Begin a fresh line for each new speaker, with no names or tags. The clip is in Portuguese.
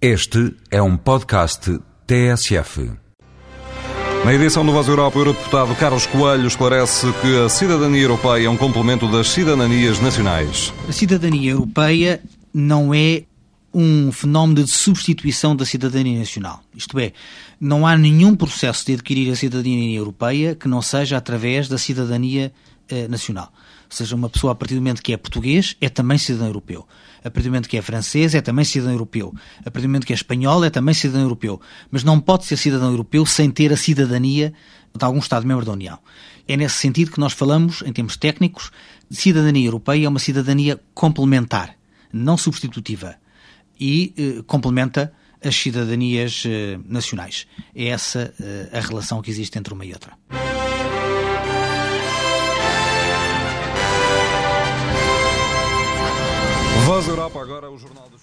Este é um podcast TSF.
Na edição do Voz Europa, o Eurodeputado Carlos Coelho esclarece que a cidadania europeia é um complemento das cidadanias nacionais.
A cidadania europeia não é um fenómeno de substituição da cidadania nacional. Isto é, não há nenhum processo de adquirir a cidadania europeia que não seja através da cidadania eh, nacional. Ou seja, uma pessoa, a partir do momento que é português, é também cidadão europeu. A partir do momento que é francês, é também cidadão europeu. A partir do momento que é espanhol, é também cidadão europeu. Mas não pode ser cidadão europeu sem ter a cidadania de algum Estado-membro da União. É nesse sentido que nós falamos, em termos técnicos, de cidadania europeia é uma cidadania complementar, não substitutiva. E eh, complementa as cidadanias eh, nacionais. É essa eh, a relação que existe entre uma e outra.
Voz Europa agora, o Jornal dos